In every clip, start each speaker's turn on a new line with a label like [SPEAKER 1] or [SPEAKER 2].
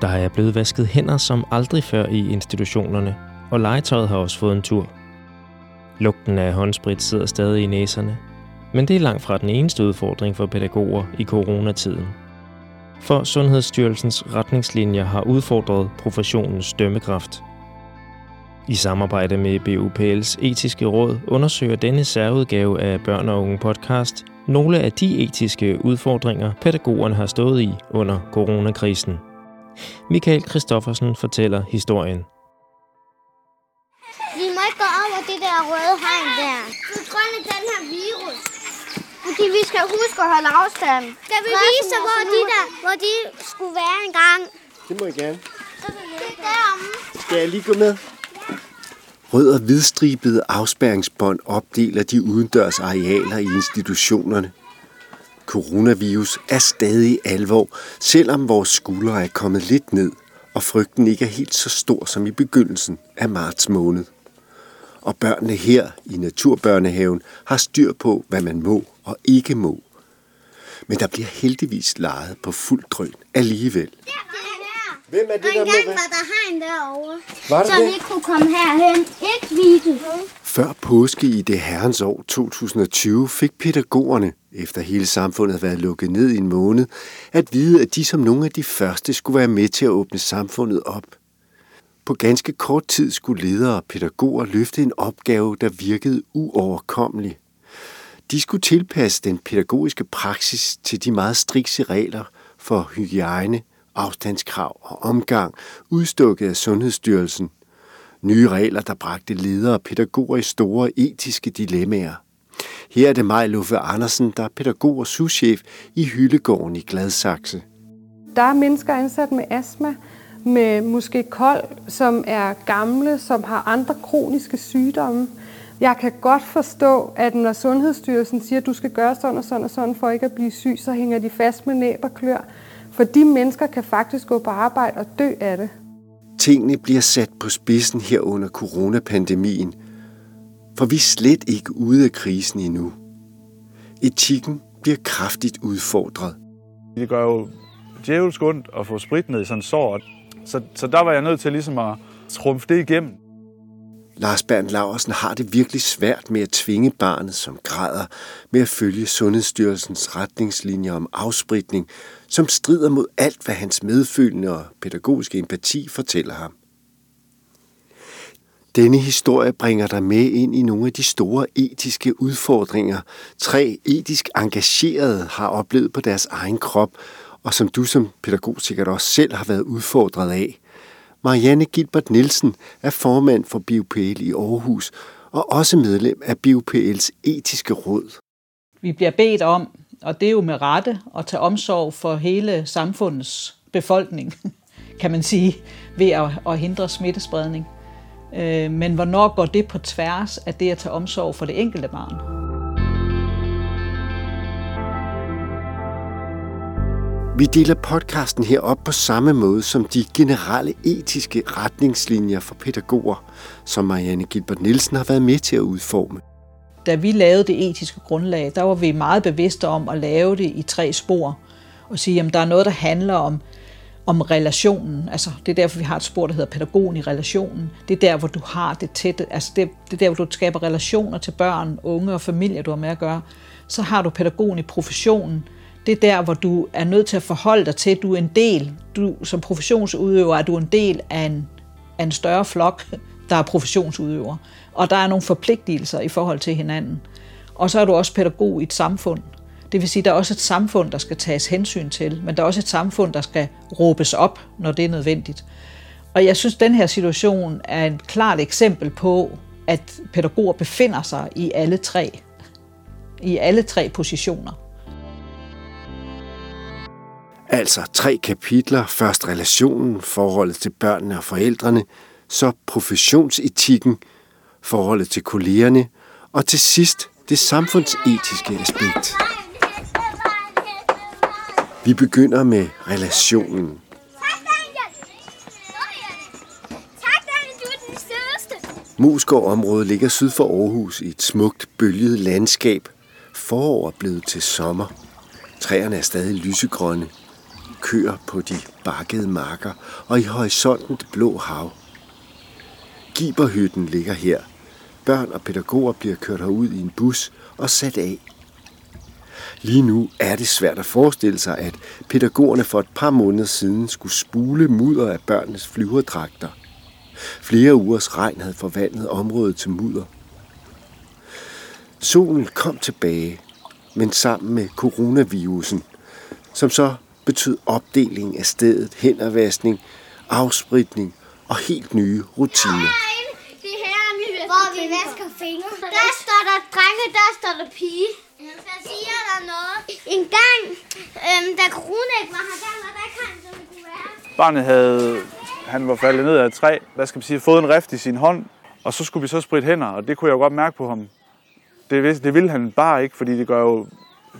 [SPEAKER 1] Der er blevet vasket hænder som aldrig før i institutionerne, og legetøjet har også fået en tur. Lugten af håndsprit sidder stadig i næserne, men det er langt fra den eneste udfordring for pædagoger i coronatiden. For Sundhedsstyrelsens retningslinjer har udfordret professionens dømmekraft. I samarbejde med BUPL's etiske råd undersøger denne særudgave af Børn og Unge podcast nogle af de etiske udfordringer, pædagogerne har stået i under coronakrisen. Michael Christoffersen fortæller historien.
[SPEAKER 2] Vi må ikke gå over det der røde hegn der. På grund af den her virus. Fordi vi skal huske at holde afstand. Skal vi vise hvor de, der, hvor de skulle være engang?
[SPEAKER 3] Det må I gerne.
[SPEAKER 2] Det er deromme.
[SPEAKER 3] Skal jeg lige gå med? Rød og hvidstribede afspærringsbånd opdeler de udendørs arealer i institutionerne. Coronavirus er stadig alvor, selvom vores skuldre er kommet lidt ned, og frygten ikke er helt så stor som i begyndelsen af marts måned. Og børnene her i naturbørnehaven har styr på, hvad man må og ikke må. Men der bliver heldigvis lejet på fuld drøn alligevel. Hvem er det,
[SPEAKER 2] Og
[SPEAKER 3] der
[SPEAKER 2] engang
[SPEAKER 3] må
[SPEAKER 2] var der hegn derovre.
[SPEAKER 3] Var der
[SPEAKER 2] så
[SPEAKER 3] det?
[SPEAKER 2] vi kunne komme herhen. Ikke vide.
[SPEAKER 3] Før påske i det herrens år 2020 fik pædagogerne, efter hele samfundet havde været lukket ned i en måned, at vide, at de som nogle af de første skulle være med til at åbne samfundet op. På ganske kort tid skulle ledere og pædagoger løfte en opgave, der virkede uoverkommelig. De skulle tilpasse den pædagogiske praksis til de meget strikse regler for hygiejne, afstandskrav og omgang, udstukket af Sundhedsstyrelsen. Nye regler, der bragte ledere og pædagoger i store etiske dilemmaer. Her er det mig, Luffe Andersen, der er pædagog og souschef i Hyllegården i Gladsaxe.
[SPEAKER 4] Der er mennesker ansat med astma, med måske kold, som er gamle, som har andre kroniske sygdomme. Jeg kan godt forstå, at når Sundhedsstyrelsen siger, at du skal gøre sådan og sådan og sådan for ikke at blive syg, så hænger de fast med næb og klør. For de mennesker kan faktisk gå på arbejde og dø af det.
[SPEAKER 3] Tingene bliver sat på spidsen her under coronapandemien, for vi er slet ikke ude af krisen endnu. Etikken bliver kraftigt udfordret.
[SPEAKER 5] Det gør jo djævelsk ondt at få sprit ned i sådan en sår. Så, så der var jeg nødt til ligesom at trumfe det igennem.
[SPEAKER 3] Lars Bernd Laversen har det virkelig svært med at tvinge barnet, som græder, med at følge Sundhedsstyrelsens retningslinjer om afspritning, som strider mod alt, hvad hans medfølende og pædagogiske empati fortæller ham. Denne historie bringer dig med ind i nogle af de store etiske udfordringer, tre etisk engagerede har oplevet på deres egen krop, og som du som pædagog sikkert også selv har været udfordret af. Marianne Gilbert Nielsen er formand for BioPL i Aarhus og også medlem af BioPL's etiske råd.
[SPEAKER 6] Vi bliver bedt om, og det er jo med rette, at tage omsorg for hele samfundets befolkning, kan man sige, ved at, at hindre smittespredning. Øh, men hvornår går det på tværs af det at tage omsorg for det enkelte barn?
[SPEAKER 3] Vi deler podcasten her op på samme måde som de generelle etiske retningslinjer for pædagoger, som Marianne Gilbert Nielsen har været med til at udforme.
[SPEAKER 6] Da vi lavede det etiske grundlag, der var vi meget bevidste om at lave det i tre spor. Og sige, at der er noget, der handler om, om relationen. Altså, det er derfor, vi har et spor, der hedder pædagogen i relationen. Det er der, hvor du har det tætte. Altså, det, det er der, hvor du skaber relationer til børn, unge og familier, du har med at gøre. Så har du pædagogen i professionen. Det er der, hvor du er nødt til at forholde dig til, at du er en del. Du, som professionsudøver er du en del af en, af en større flok, der er professionsudøver. Og der er nogle forpligtelser i forhold til hinanden. Og så er du også pædagog i et samfund. Det vil sige, at der er også et samfund, der skal tages hensyn til, men der er også et samfund, der skal råbes op, når det er nødvendigt. Og jeg synes, at den her situation er et klart eksempel på, at pædagoger befinder sig i alle tre, i alle tre positioner.
[SPEAKER 3] Altså tre kapitler. Først relationen, forholdet til børnene og forældrene, så professionsetikken, forholdet til kollegerne, og til sidst det samfundsetiske aspekt. Vi begynder med relationen.
[SPEAKER 2] Musgård
[SPEAKER 3] området ligger syd for Aarhus i et smukt, bølget landskab. Forår er blevet til sommer. Træerne er stadig lysegrønne køer på de bakkede marker og i horisonten det blå hav. Giberhytten ligger her. Børn og pædagoger bliver kørt herud i en bus og sat af. Lige nu er det svært at forestille sig, at pædagogerne for et par måneder siden skulle spule mudder af børnenes flyverdragter. Flere ugers regn havde forvandlet området til mudder. Solen kom tilbage, men sammen med coronavirusen, som så betød opdeling af stedet, hændervaskning, afspritning og helt nye rutiner.
[SPEAKER 2] Det her, hvor vi vasker fingre. Der står der drenge, der står der pige. Så siger der noget. En gang, øhm, da corona ikke var her, der var der ikke som kunne være.
[SPEAKER 5] Barnet havde, han var faldet ned af et træ, hvad skal man sige, fået en rift i sin hånd, og så skulle vi så spritte hænder, og det kunne jeg jo godt mærke på ham. Det, det ville han bare ikke, fordi det gør jo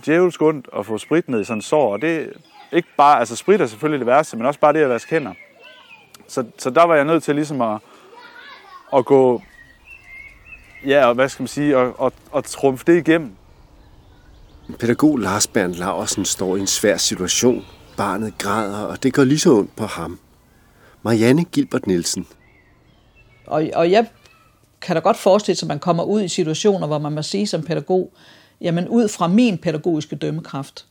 [SPEAKER 5] djævelsk ondt at få sprit ned i sådan en sår, og det ikke bare, altså sprit er selvfølgelig det værste, men også bare det at vaske hænder. Så, så der var jeg nødt til ligesom at, at gå, ja, og hvad skal man sige, og, og, og trumfe det igennem.
[SPEAKER 3] Pædagog Lars Bernd Laversen står i en svær situation. Barnet græder, og det går lige så ondt på ham. Marianne Gilbert Nielsen.
[SPEAKER 6] Og, og jeg kan da godt forestille sig, at man kommer ud i situationer, hvor man må sige som pædagog, jamen ud fra min pædagogiske dømmekraft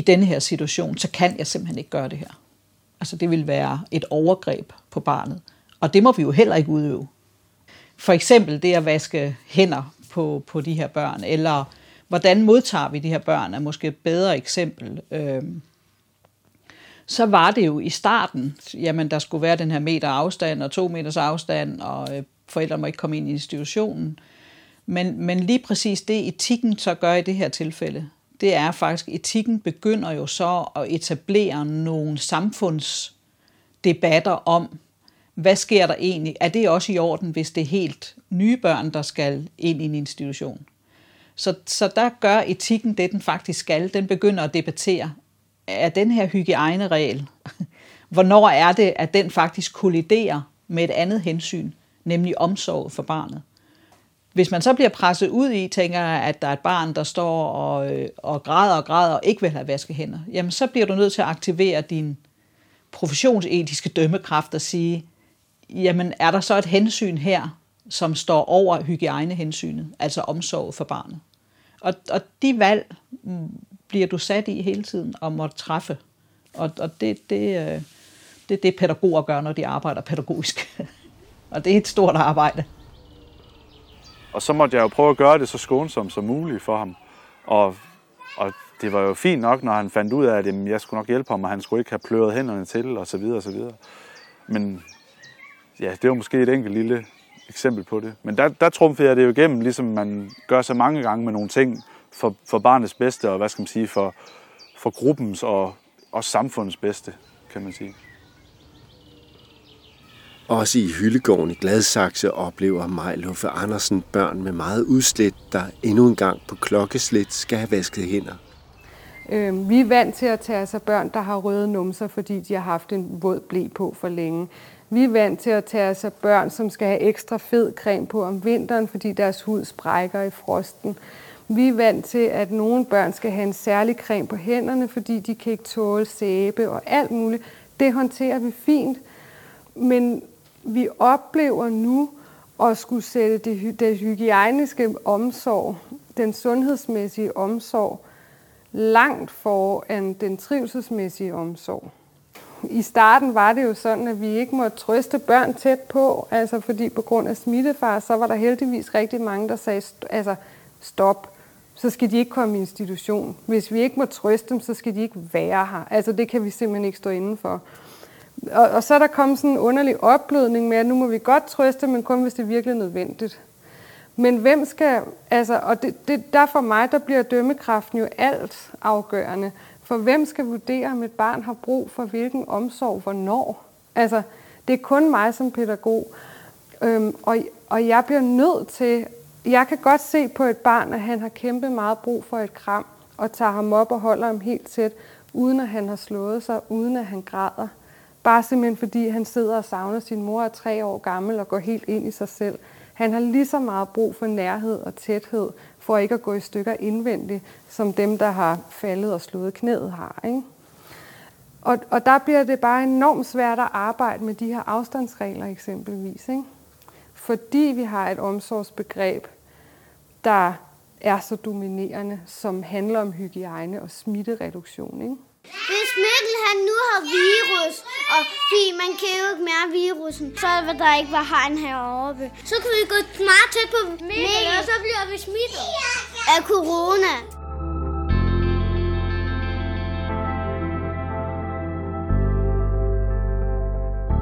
[SPEAKER 6] i denne her situation, så kan jeg simpelthen ikke gøre det her. Altså det vil være et overgreb på barnet. Og det må vi jo heller ikke udøve. For eksempel det at vaske hænder på, på de her børn, eller hvordan modtager vi de her børn, er måske et bedre eksempel. Øhm, så var det jo i starten, jamen der skulle være den her meter afstand og to meters afstand, og øh, forældre må ikke komme ind i institutionen. Men, men lige præcis det, etikken så gør i det her tilfælde, det er faktisk, etikken begynder jo så at etablere nogle samfundsdebatter om, hvad sker der egentlig? Er det også i orden, hvis det er helt nye børn, der skal ind i en institution? Så, så der gør etikken det, den faktisk skal. Den begynder at debattere, er den her hygiejneregel, hvornår er det, at den faktisk kolliderer med et andet hensyn, nemlig omsorg for barnet. Hvis man så bliver presset ud i, tænker jeg, at der er et barn, der står og, øh, og græder og græder og ikke vil have vaskehænder, jamen så bliver du nødt til at aktivere din professionsetiske dømmekraft og sige, jamen er der så et hensyn her, som står over hygiejnehensynet, altså omsorg for barnet. Og, og de valg mm, bliver du sat i hele tiden og må træffe. Og, og det, det, øh, det er det, pædagoger gør, når de arbejder pædagogisk. og det er et stort arbejde.
[SPEAKER 5] Og så måtte jeg jo prøve at gøre det så skånsomt som muligt for ham. Og, og det var jo fint nok, når han fandt ud af, at jamen, jeg skulle nok hjælpe ham, og han skulle ikke have pløret hænderne til, og så videre, og så videre. Men ja, det var måske et enkelt lille eksempel på det. Men der, der trumfede jeg det jo igennem, ligesom man gør så mange gange med nogle ting for, for barnets bedste, og hvad skal man sige, for, for gruppens og og samfundets bedste, kan man sige.
[SPEAKER 3] Også i Hyllegården i Gladsaxe oplever Maj Luffe Andersen børn med meget udslæt, der endnu en gang på klokkeslæt skal have vasket hænder.
[SPEAKER 4] Øh, vi er vant til at tage os af børn, der har røde numser, fordi de har haft en våd blæ på for længe. Vi er vant til at tage os af børn, som skal have ekstra fed creme på om vinteren, fordi deres hud sprækker i frosten. Vi er vant til, at nogle børn skal have en særlig creme på hænderne, fordi de kan ikke tåle sæbe og alt muligt. Det håndterer vi fint, men vi oplever nu at skulle sætte det, det hygiejniske omsorg, den sundhedsmæssige omsorg, langt foran den trivselsmæssige omsorg. I starten var det jo sådan, at vi ikke måtte trøste børn tæt på, altså fordi på grund af smittefar, så var der heldigvis rigtig mange, der sagde, st- altså stop, så skal de ikke komme i institution. Hvis vi ikke må trøste dem, så skal de ikke være her. Altså det kan vi simpelthen ikke stå indenfor. for. Og, og så er der kommet sådan en underlig opblødning med, at nu må vi godt trøste, men kun hvis det er virkelig nødvendigt. Men hvem skal, altså, og det, det, der for mig, der bliver dømmekraften jo alt afgørende. For hvem skal vurdere, om et barn har brug for hvilken omsorg, hvornår? Altså, det er kun mig som pædagog. Øhm, og, og jeg bliver nødt til, jeg kan godt se på et barn, at han har kæmpe meget brug for et kram, og tager ham op og holder ham helt tæt, uden at han har slået sig, uden at han græder. Bare simpelthen fordi han sidder og savner sin mor er tre år gammel og går helt ind i sig selv. Han har lige så meget brug for nærhed og tæthed, for ikke at gå i stykker indvendigt, som dem, der har faldet og slået knæet har. Ikke? Og, og der bliver det bare enormt svært at arbejde med de her afstandsregler eksempelvis. Ikke? Fordi vi har et omsorgsbegreb, der er så dominerende, som handler om hygiejne og smittereduktion. Ikke?
[SPEAKER 2] Hvis Mikkel han nu har virus, og fordi man kan jo ikke mere virusen, så vil der ikke være hegn heroppe. Så kan vi gå meget tæt på Mikkel, og så bliver vi smittet af corona.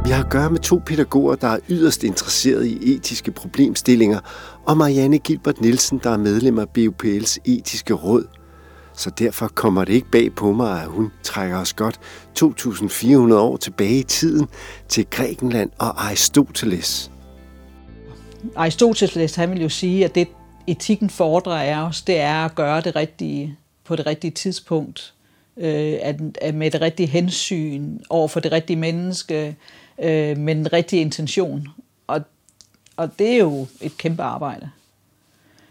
[SPEAKER 3] Vi har at gøre med to pædagoger, der er yderst interesseret i etiske problemstillinger, og Marianne Gilbert Nielsen, der er medlem af BUPL's etiske råd. Så derfor kommer det ikke bag på mig, at hun trækker os godt 2.400 år tilbage i tiden til Grækenland og Aristoteles.
[SPEAKER 6] Aristoteles han vil jo sige, at det etikken fordrer af os, det er at gøre det rigtige på det rigtige tidspunkt, øh, at, at med det rigtige hensyn over for det rigtige menneske, øh, med den rigtige intention. Og, og det er jo et kæmpe arbejde.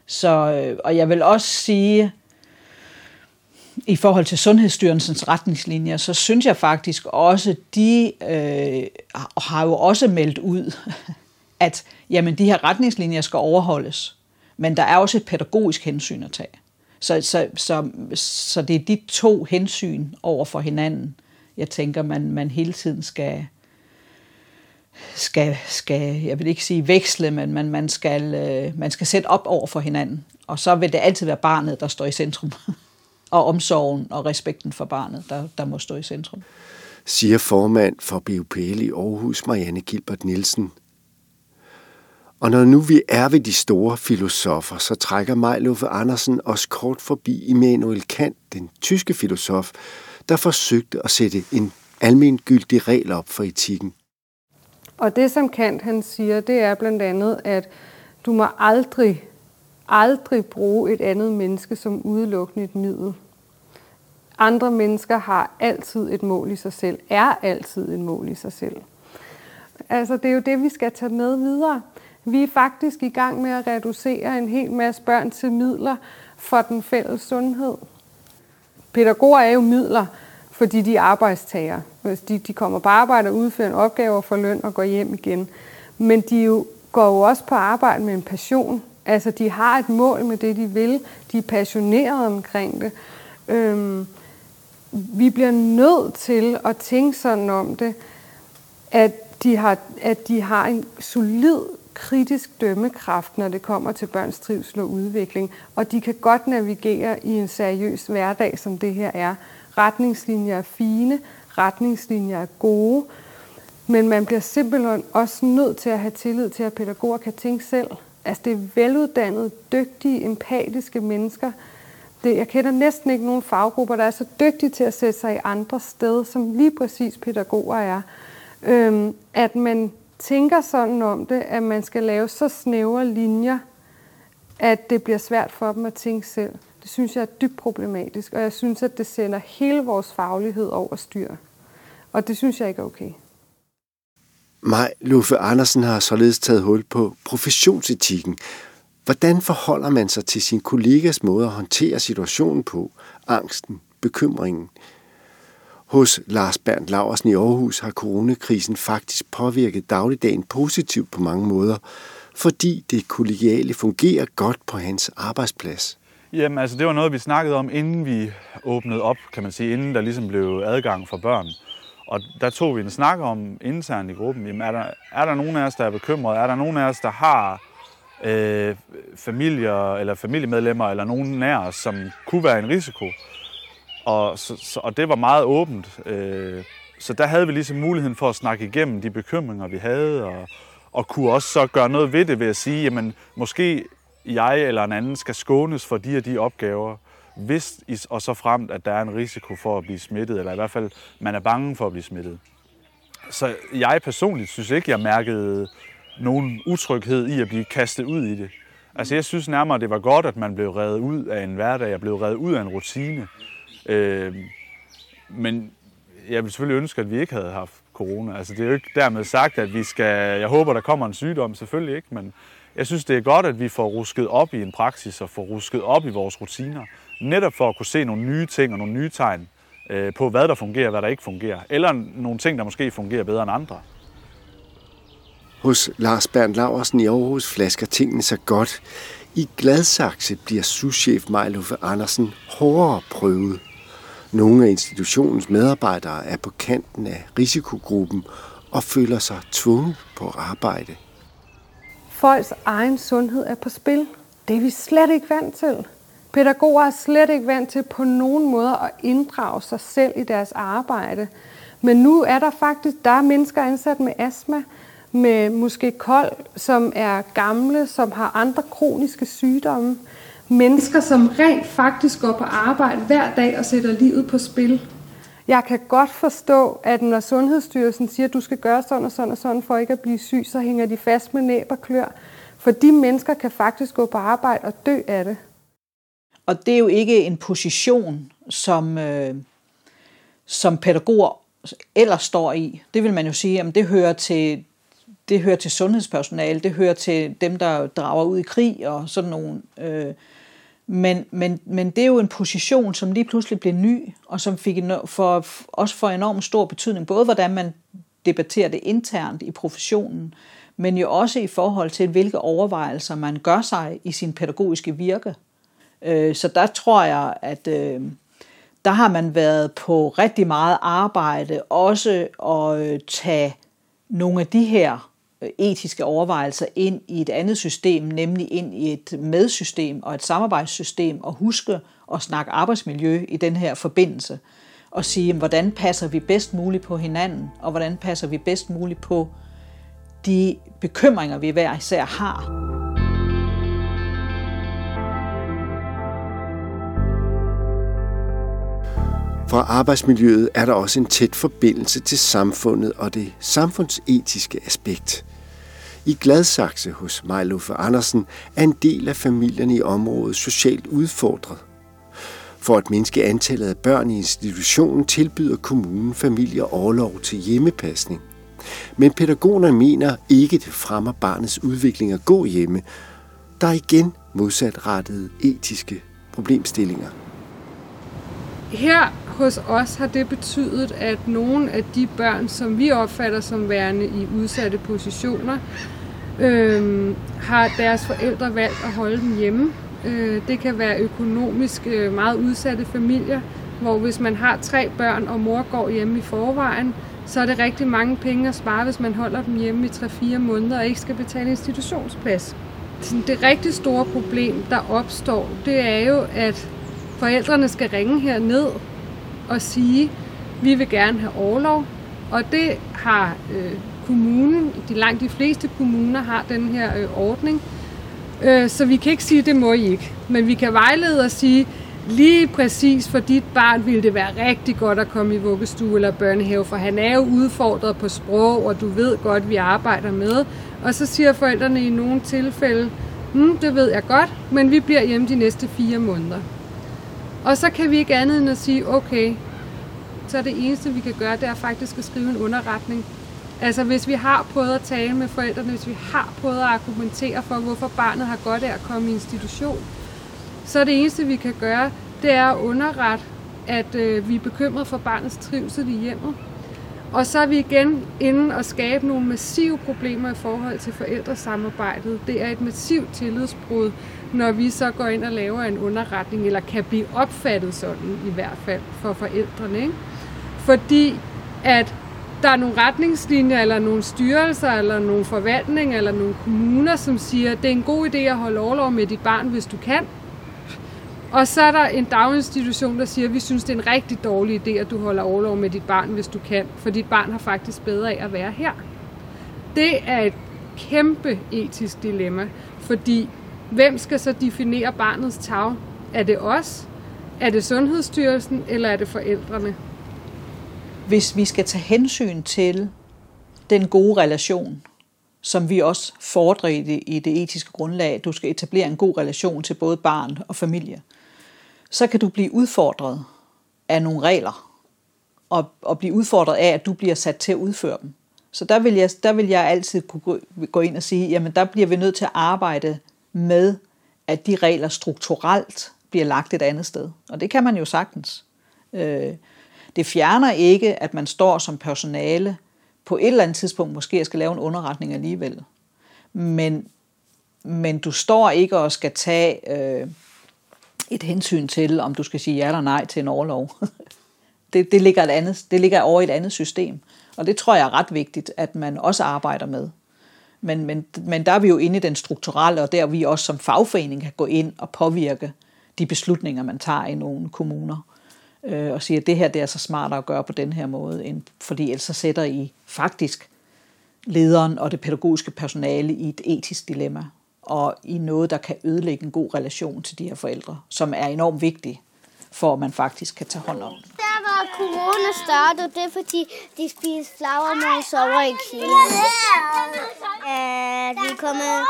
[SPEAKER 6] Så, øh, og jeg vil også sige, i forhold til Sundhedsstyrelsens retningslinjer, så synes jeg faktisk også, de øh, har jo også meldt ud, at jamen, de her retningslinjer skal overholdes. Men der er også et pædagogisk hensyn at tage. Så, så, så, så det er de to hensyn over for hinanden, jeg tænker, man, man hele tiden skal, skal, skal, jeg vil ikke sige veksle, men man, man, skal, øh, man skal sætte op over for hinanden. Og så vil det altid være barnet, der står i centrum. og omsorgen og respekten for barnet, der, der må stå i centrum.
[SPEAKER 3] Siger formand for BUPL i Aarhus, Marianne Gilbert Nielsen. Og når nu vi er ved de store filosofer, så trækker Majluffe Andersen os kort forbi Immanuel Kant, den tyske filosof, der forsøgte at sætte en almengyldig regel op for etikken.
[SPEAKER 4] Og det, som Kant han siger, det er blandt andet, at du må aldrig, aldrig bruge et andet menneske som udelukkende et middel. Andre mennesker har altid et mål i sig selv, er altid et mål i sig selv. Altså, det er jo det, vi skal tage med videre. Vi er faktisk i gang med at reducere en hel masse børn til midler for den fælles sundhed. Pædagoger er jo midler, fordi de er arbejdstager. De, de kommer på arbejde og udfører en opgave og får løn og går hjem igen. Men de jo, går jo også på arbejde med en passion. Altså, de har et mål med det, de vil. De er passionerede omkring det. Øhm, vi bliver nødt til at tænke sådan om det, at de har, at de har en solid kritisk dømmekraft, når det kommer til børns trivsel og udvikling. Og de kan godt navigere i en seriøs hverdag, som det her er. Retningslinjer er fine, retningslinjer er gode, men man bliver simpelthen også nødt til at have tillid til, at pædagoger kan tænke selv. Altså det er veluddannede, dygtige, empatiske mennesker. Det, jeg kender næsten ikke nogen faggrupper, der er så dygtige til at sætte sig i andre steder, som lige præcis pædagoger er. Øhm, at man tænker sådan om det, at man skal lave så snævre linjer, at det bliver svært for dem at tænke selv. Det synes jeg er dybt problematisk, og jeg synes, at det sender hele vores faglighed over styr. Og det synes jeg ikke er okay.
[SPEAKER 3] Maj Luffe Andersen har således taget hul på professionsetikken. Hvordan forholder man sig til sin kollegas måde at håndtere situationen på? Angsten, bekymringen. Hos Lars Bernd Laversen i Aarhus har coronakrisen faktisk påvirket dagligdagen positivt på mange måder, fordi det kollegiale fungerer godt på hans arbejdsplads.
[SPEAKER 5] Jamen, altså det var noget, vi snakkede om, inden vi åbnede op, kan man sige, inden der ligesom blev adgang for børn. Og der tog vi en snak om internt i gruppen, jamen er der, er der nogen af os, der er bekymrede? Er der nogen af os, der har øh, familier eller familiemedlemmer eller nogen nær os, som kunne være en risiko? Og, så, så, og det var meget åbent. Øh, så der havde vi ligesom muligheden for at snakke igennem de bekymringer, vi havde, og, og kunne også så gøre noget ved det ved at sige, jamen måske jeg eller en anden skal skånes for de og de opgaver, hvis og så fremt, at der er en risiko for at blive smittet, eller i hvert fald, man er bange for at blive smittet. Så jeg personligt synes ikke, jeg mærkede nogen utryghed i at blive kastet ud i det. Altså jeg synes nærmere, det var godt, at man blev reddet ud af en hverdag, jeg blev reddet ud af en rutine. Øh, men jeg vil selvfølgelig ønske, at vi ikke havde haft corona. Altså det er jo ikke dermed sagt, at vi skal... Jeg håber, der kommer en sygdom, selvfølgelig ikke, men jeg synes, det er godt, at vi får rusket op i en praksis og får rusket op i vores rutiner. Netop for at kunne se nogle nye ting og nogle nye tegn øh, på, hvad der fungerer, hvad der ikke fungerer. Eller nogle ting, der måske fungerer bedre end andre.
[SPEAKER 3] Hos Lars Bernd Laversen i Aarhus flasker tingene så godt. I Gladsaxe bliver souschef Majluffe Andersen hårdere prøvet. Nogle af institutionens medarbejdere er på kanten af risikogruppen og føler sig tvunget på arbejde.
[SPEAKER 4] Folks egen sundhed er på spil. Det er vi slet ikke vant til. Pædagoger er slet ikke vant til på nogen måde at inddrage sig selv i deres arbejde. Men nu er der faktisk, der er mennesker ansat med astma, med måske kold, som er gamle, som har andre kroniske sygdomme. Mennesker, som rent faktisk går på arbejde hver dag og sætter livet på spil. Jeg kan godt forstå, at når Sundhedsstyrelsen siger, at du skal gøre sådan og sådan og sådan for ikke at blive syg, så hænger de fast med næb og klør. For de mennesker kan faktisk gå på arbejde og dø af det.
[SPEAKER 6] Og det er jo ikke en position, som, øh, som pædagoger ellers står i. Det vil man jo sige, at det hører til det hører til sundhedspersonale, det hører til dem, der drager ud i krig og sådan nogle. Øh, men, men, men det er jo en position, som lige pludselig blev ny, og som fik en, for, også får enormt stor betydning, både hvordan man debatterer det internt i professionen, men jo også i forhold til, hvilke overvejelser man gør sig i sin pædagogiske virke. Øh, så der tror jeg, at øh, der har man været på rigtig meget arbejde, også at øh, tage nogle af de her øh, etiske overvejelser ind i et andet system, nemlig ind i et medsystem og et samarbejdssystem, og huske at snakke arbejdsmiljø i den her forbindelse, og sige, hvordan passer vi bedst muligt på hinanden, og hvordan passer vi bedst muligt på de bekymringer, vi hver især har.
[SPEAKER 3] Fra arbejdsmiljøet er der også en tæt forbindelse til samfundet og det samfundsetiske aspekt. I Gladsaxe hos Majluffe Andersen er en del af familierne i området socialt udfordret. For at mindske antallet af børn i institutionen tilbyder kommunen familier overlov til hjemmepasning. Men pædagogerne mener ikke, det fremmer barnets udvikling at gå hjemme. Der er igen modsatrettede etiske problemstillinger.
[SPEAKER 4] Her hos os har det betydet, at nogle af de børn, som vi opfatter som værende i udsatte positioner, øh, har deres forældre valgt at holde dem hjemme. Øh, det kan være økonomisk øh, meget udsatte familier, hvor hvis man har tre børn, og mor går hjemme i forvejen, så er det rigtig mange penge at spare, hvis man holder dem hjemme i 3-4 måneder og ikke skal betale institutionsplads. Det rigtig store problem, der opstår, det er jo, at forældrene skal ringe herned og sige, vi vil gerne have overlov, og det har øh, kommunen, de langt de fleste kommuner har den her øh, ordning, øh, så vi kan ikke sige, det må I ikke. Men vi kan vejlede og sige, lige præcis for dit barn ville det være rigtig godt at komme i vuggestue eller børnehave, for han er jo udfordret på sprog, og du ved godt, at vi arbejder med. Og så siger forældrene i nogle tilfælde, Mm, det ved jeg godt, men vi bliver hjemme de næste fire måneder. Og så kan vi ikke andet end at sige, okay, så det eneste, vi kan gøre, det er faktisk at skrive en underretning. Altså hvis vi har prøvet at tale med forældrene, hvis vi har prøvet at argumentere for, hvorfor barnet har godt af at komme i institution, så det eneste, vi kan gøre, det er at underrette, at øh, vi er bekymret for barnets trivsel i hjemmet. Og så er vi igen inde og skabe nogle massive problemer i forhold til forældresamarbejdet. Det er et massivt tillidsbrud, når vi så går ind og laver en underretning, eller kan blive opfattet sådan i hvert fald for forældrene. Ikke? Fordi at der er nogle retningslinjer, eller nogle styrelser, eller nogle forvaltninger, eller nogle kommuner, som siger, at det er en god idé at holde overlov med dit barn, hvis du kan. Og så er der en daginstitution, der siger, at vi synes, det er en rigtig dårlig idé, at du holder overlov med dit barn, hvis du kan, for dit barn har faktisk bedre af at være her. Det er et kæmpe etisk dilemma, fordi hvem skal så definere barnets tag? Er det os? Er det Sundhedsstyrelsen, eller er det forældrene?
[SPEAKER 6] Hvis vi skal tage hensyn til den gode relation, som vi også fordrer i det, i det etiske grundlag, du skal etablere en god relation til både barn og familie, så kan du blive udfordret af nogle regler, og, og blive udfordret af, at du bliver sat til at udføre dem. Så der vil jeg, der vil jeg altid kunne gå ind og sige, jamen der bliver vi nødt til at arbejde med, at de regler strukturelt bliver lagt et andet sted. Og det kan man jo sagtens. Øh, Det fjerner ikke, at man står som personale på et eller andet tidspunkt måske skal lave en underretning alligevel. Men, men du står ikke og skal tage øh, et hensyn til, om du skal sige ja eller nej til en overlov. det, det, ligger et andet, det ligger over i et andet system. Og det tror jeg er ret vigtigt, at man også arbejder med. Men, men, men der er vi jo inde i den strukturelle, og der vi også som fagforening kan gå ind og påvirke de beslutninger, man tager i nogle kommuner. Øh, og sige, at det her det er så smart at gøre på den her måde, end, fordi ellers så sætter I faktisk lederen og det pædagogiske personale i et etisk dilemma, og i noget, der kan ødelægge en god relation til de her forældre, som er enormt vigtigt, for at man faktisk kan tage hånd om det.
[SPEAKER 2] Der var corona startede, det er fordi, de spiste flagermus over i Kina. Er kommet...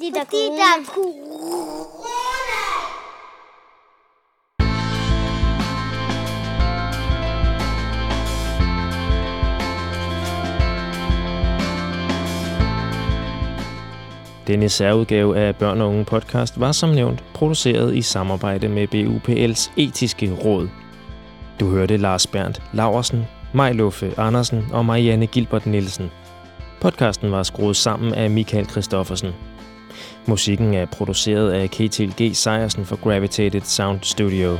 [SPEAKER 2] De der fordi der er corona.
[SPEAKER 1] Denne særudgave af Børn og Unge podcast var som nævnt produceret i samarbejde med BUPL's etiske råd. Du hørte Lars Berndt Laversen, Maj Luffe Andersen og Marianne Gilbert Nielsen. Podcasten var skruet sammen af Michael Christoffersen. Musikken er produceret af Ketil G. Sejersen for Gravitated Sound Studio.